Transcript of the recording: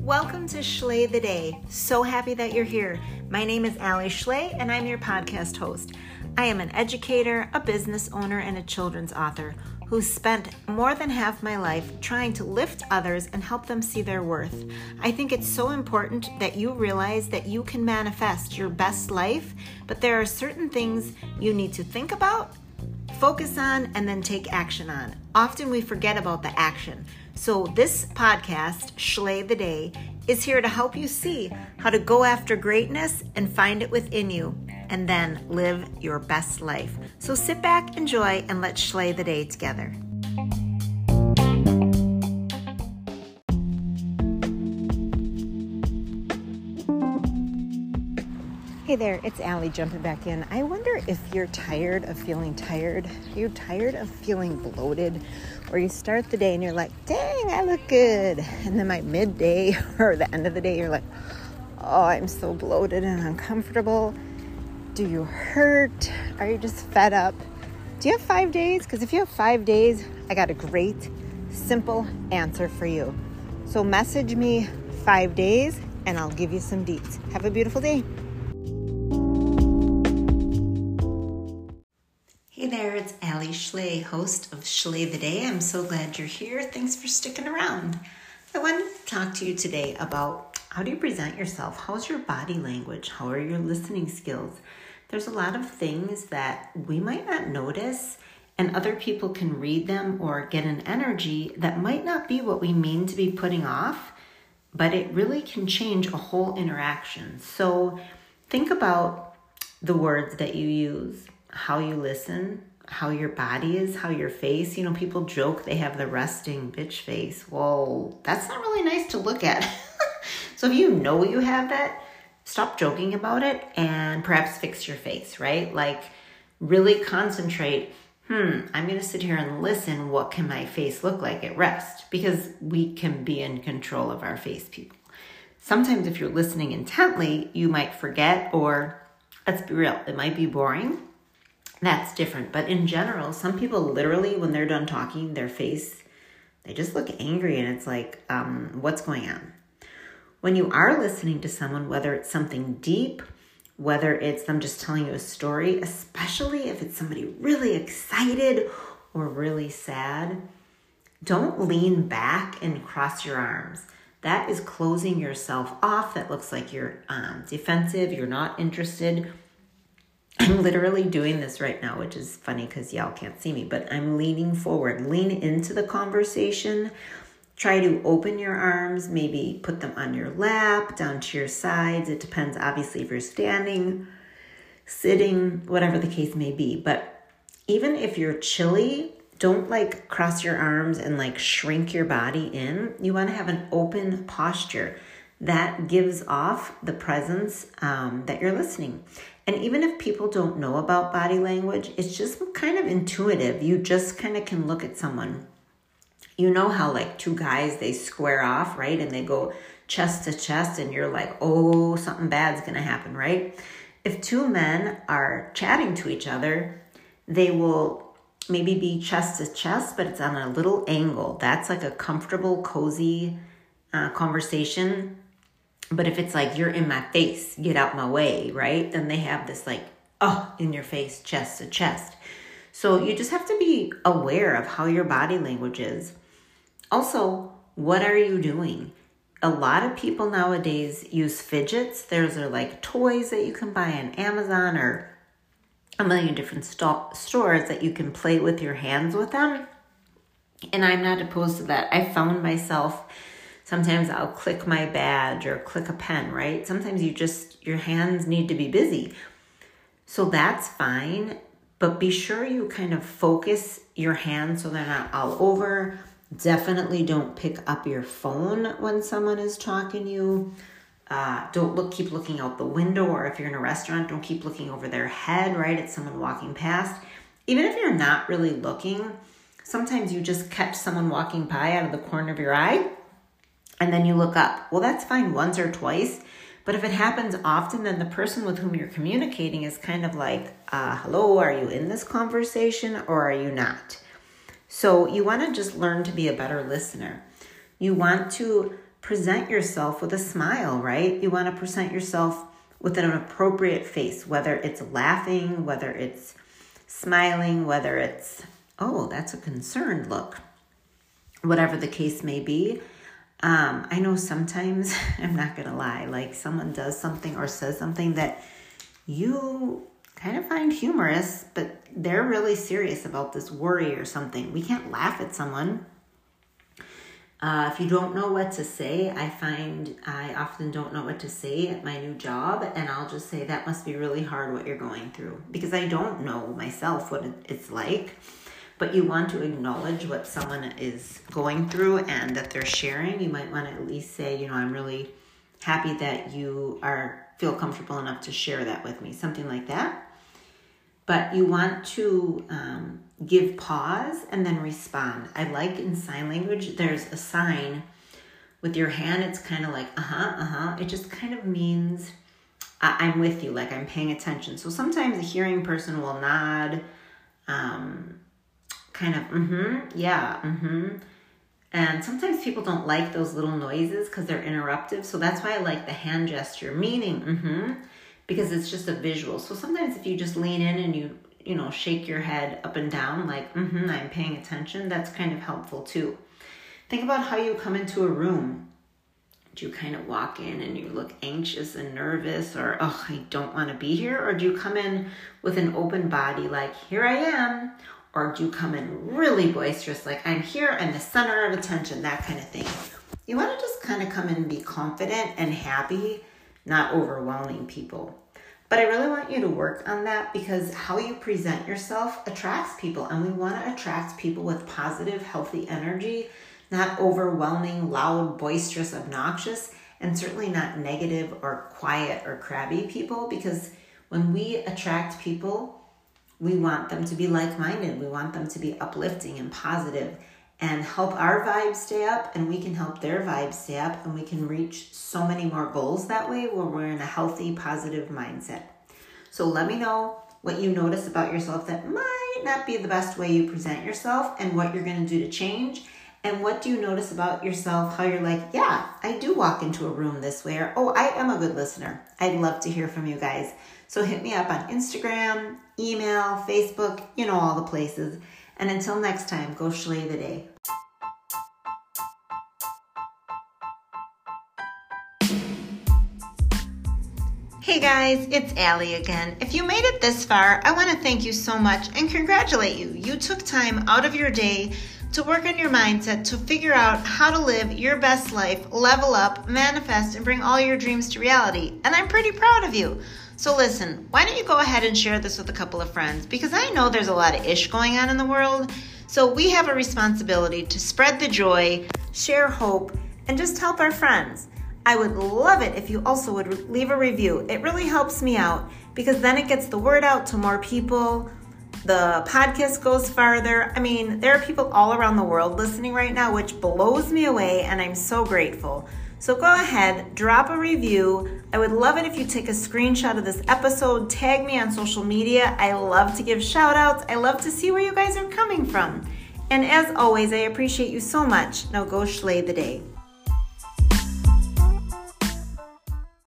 Welcome to Schley the Day. So happy that you're here. My name is Alli Schley, and I'm your podcast host. I am an educator, a business owner, and a children's author who spent more than half my life trying to lift others and help them see their worth. I think it's so important that you realize that you can manifest your best life, but there are certain things you need to think about, focus on, and then take action on. Often we forget about the action. So, this podcast, Schley the Day, is here to help you see how to go after greatness and find it within you and then live your best life. So sit back, enjoy, and let's slay the day together. Hey there, it's Alli jumping back in. I wonder if you're tired of feeling tired. You're tired of feeling bloated? Or you start the day and you're like, dang, I look good. And then by midday or the end of the day, you're like, oh, I'm so bloated and uncomfortable. Do you hurt? Are you just fed up? Do you have five days? Because if you have five days, I got a great, simple answer for you. So message me five days and I'll give you some deets. Have a beautiful day. Alli Schley, host of Schley the Day. I'm so glad you're here. Thanks for sticking around. I wanted to talk to you today about how do you present yourself? How's your body language? How are your listening skills? there's a lot of things that we might not notice and other people can read them or get an energy that might not be what we mean to be putting off, but it really can change a whole interaction. So think about the words that you use, how you listen, how your body is, how your face. You know, people joke they have the resting bitch face. Well, that's not really nice to look at. so if you know you have that, stop joking about it and perhaps fix your face, right? Like really concentrate. Hmm, I'm going to sit here and listen. What can my face look like at rest? Because we can be in control of our face, people. Sometimes, if you're listening intently, you might forget, or let's be real, it might be boring. That's different. But in general, some people literally, when they're done talking, their face, they just look angry and it's like, um, what's going on? when you are listening to someone, whether it's something deep, whether it's them just telling you a story, especially if it's somebody really excited or really sad, don't lean back and cross your arms. That is closing yourself off. That looks like you're um, defensive, you're not interested. I'm literally doing this right now, which is funny because y'all can't see me, but I'm leaning forward. Lean into the conversation. Try to open your arms, maybe put them on your lap, down to your sides. It depends, obviously, if you're standing, sitting, whatever the case may be. But even if you're chilly, don't like cross your arms and like shrink your body in. You want to have an open posture that gives off the presence um, that you're listening. And even if people don't know about body language, it's just kind of intuitive. You just kind of can look at someone you know how like two guys they square off, right? And they go chest to chest and you're like, "Oh, something bad's to happen," right? If two men are chatting to each other, they will maybe be chest to chest, but it's on a little angle. That's like a comfortable, cozy uh, conversation. But if it's like, you're in my face, get out my way, right? Then they have this like, oh, in your face, chest to chest. So you just have to be aware of how your body language is. Also, what are you doing? A lot of people nowadays use fidgets. Those are like toys that you can buy on Amazon or a million different st- stores that you can play with your hands with them. And I'm not opposed to that. I found myself sometimes I'll click my badge or click a pen, right? Sometimes you just, your hands need to be busy. So that's fine, but be sure you kind of focus your hands so they're not all over Definitely don't pick up your phone when someone is talking to you. Uh, don't look, keep looking out the window, or if you're in a restaurant, don't keep looking over their head, right, at someone walking past. Even if you're not really looking, sometimes you just catch someone walking by out of the corner of your eye and then you look up. Well, that's fine once or twice. But if it happens often, then the person with whom you're communicating is kind of like, uh, hello, are you in this conversation or are you not? So you want to just learn to be a better listener. You want to present yourself with a smile, right? You want to present yourself with an appropriate face, whether it's laughing, whether it's smiling, whether it's, oh, that's a concerned look, whatever the case may be. Um, I know sometimes, I'm not to lie, like someone does something or says something that you kind of find humorous, but they're really serious about this worry or something. We can't laugh at someone. Uh, if you don't know what to say, I find I often don't know what to say at my new job, and I'll just say that must be really hard what you're going through because I don't know myself what it's like. But you want to acknowledge what someone is going through and that they're sharing. You might want to at least say, you know, I'm really happy that you are feel comfortable enough to share that with me, something like that but you want to um, give pause and then respond. I like in sign language, there's a sign with your hand, it's kind of like, uh huh, uh huh. It just kind of means I- am with you, like I'm paying attention. So sometimes a hearing person will nod, um, kind of, mm hmm, yeah, mm hmm. And sometimes people don't like those little noises because they're interruptive. So that's why I like the hand gesture, meaning, mm hmm because it's just a visual. So sometimes if you just lean in and you, you know, shake your head up and down, like, mm-hmm, I'm paying attention, that's kind of helpful too. Think about how you come into a room. Do you kind of walk in and you look anxious and nervous, or, oh, I don't want to be here? Or do you come in with an open body, like, here I am? Or do come in really boisterous, like, I'm here, I'm the center of attention, that kind of thing? You want to just kind of come in and be confident and happy, not overwhelming people. But I really want you to work on that because how you present yourself attracts people, and we want to attract people with positive, healthy energy, not overwhelming, loud, boisterous, obnoxious, and certainly not negative or quiet or crabby people because when we attract people, we want them to be like minded. We want them to be uplifting and positive and help our vibe stay up, and we can help their vibe stay up, and we can reach so many more goals that way when we're in a healthy, positive mindset. So let me know what you notice about yourself that might not be the best way you present yourself, and what you're going to do to change. And what do you notice about yourself? How you're like, yeah, I do walk into a room this way, or oh, I am a good listener. I'd love to hear from you guys. So hit me up on Instagram, email, Facebook, you know, all the places. And until next time, go schley the day. Hey guys, it's Alli again. If you made it this far, I want to thank you so much and congratulate you. You took time out of your day to work on your mindset to figure out how to live your best life, level up, manifest, and bring all your dreams to reality. And I'm pretty proud of you. So, listen, why don't you go ahead and share this with a couple of friends? Because I know there's a lot of ish going on in the world. So, we have a responsibility to spread the joy, share hope, and just help our friends. I would love it if you also would leave a review. It really helps me out because then it gets the word out to more people. The podcast goes farther. I mean, there are people all around the world listening right now, which blows me away, and I'm so grateful. So go ahead, drop a review. I would love it if you take a screenshot of this episode, tag me on social media. I love to give shout outs. I love to see where you guys are coming from. And as always, I appreciate you so much. Now go schley the day.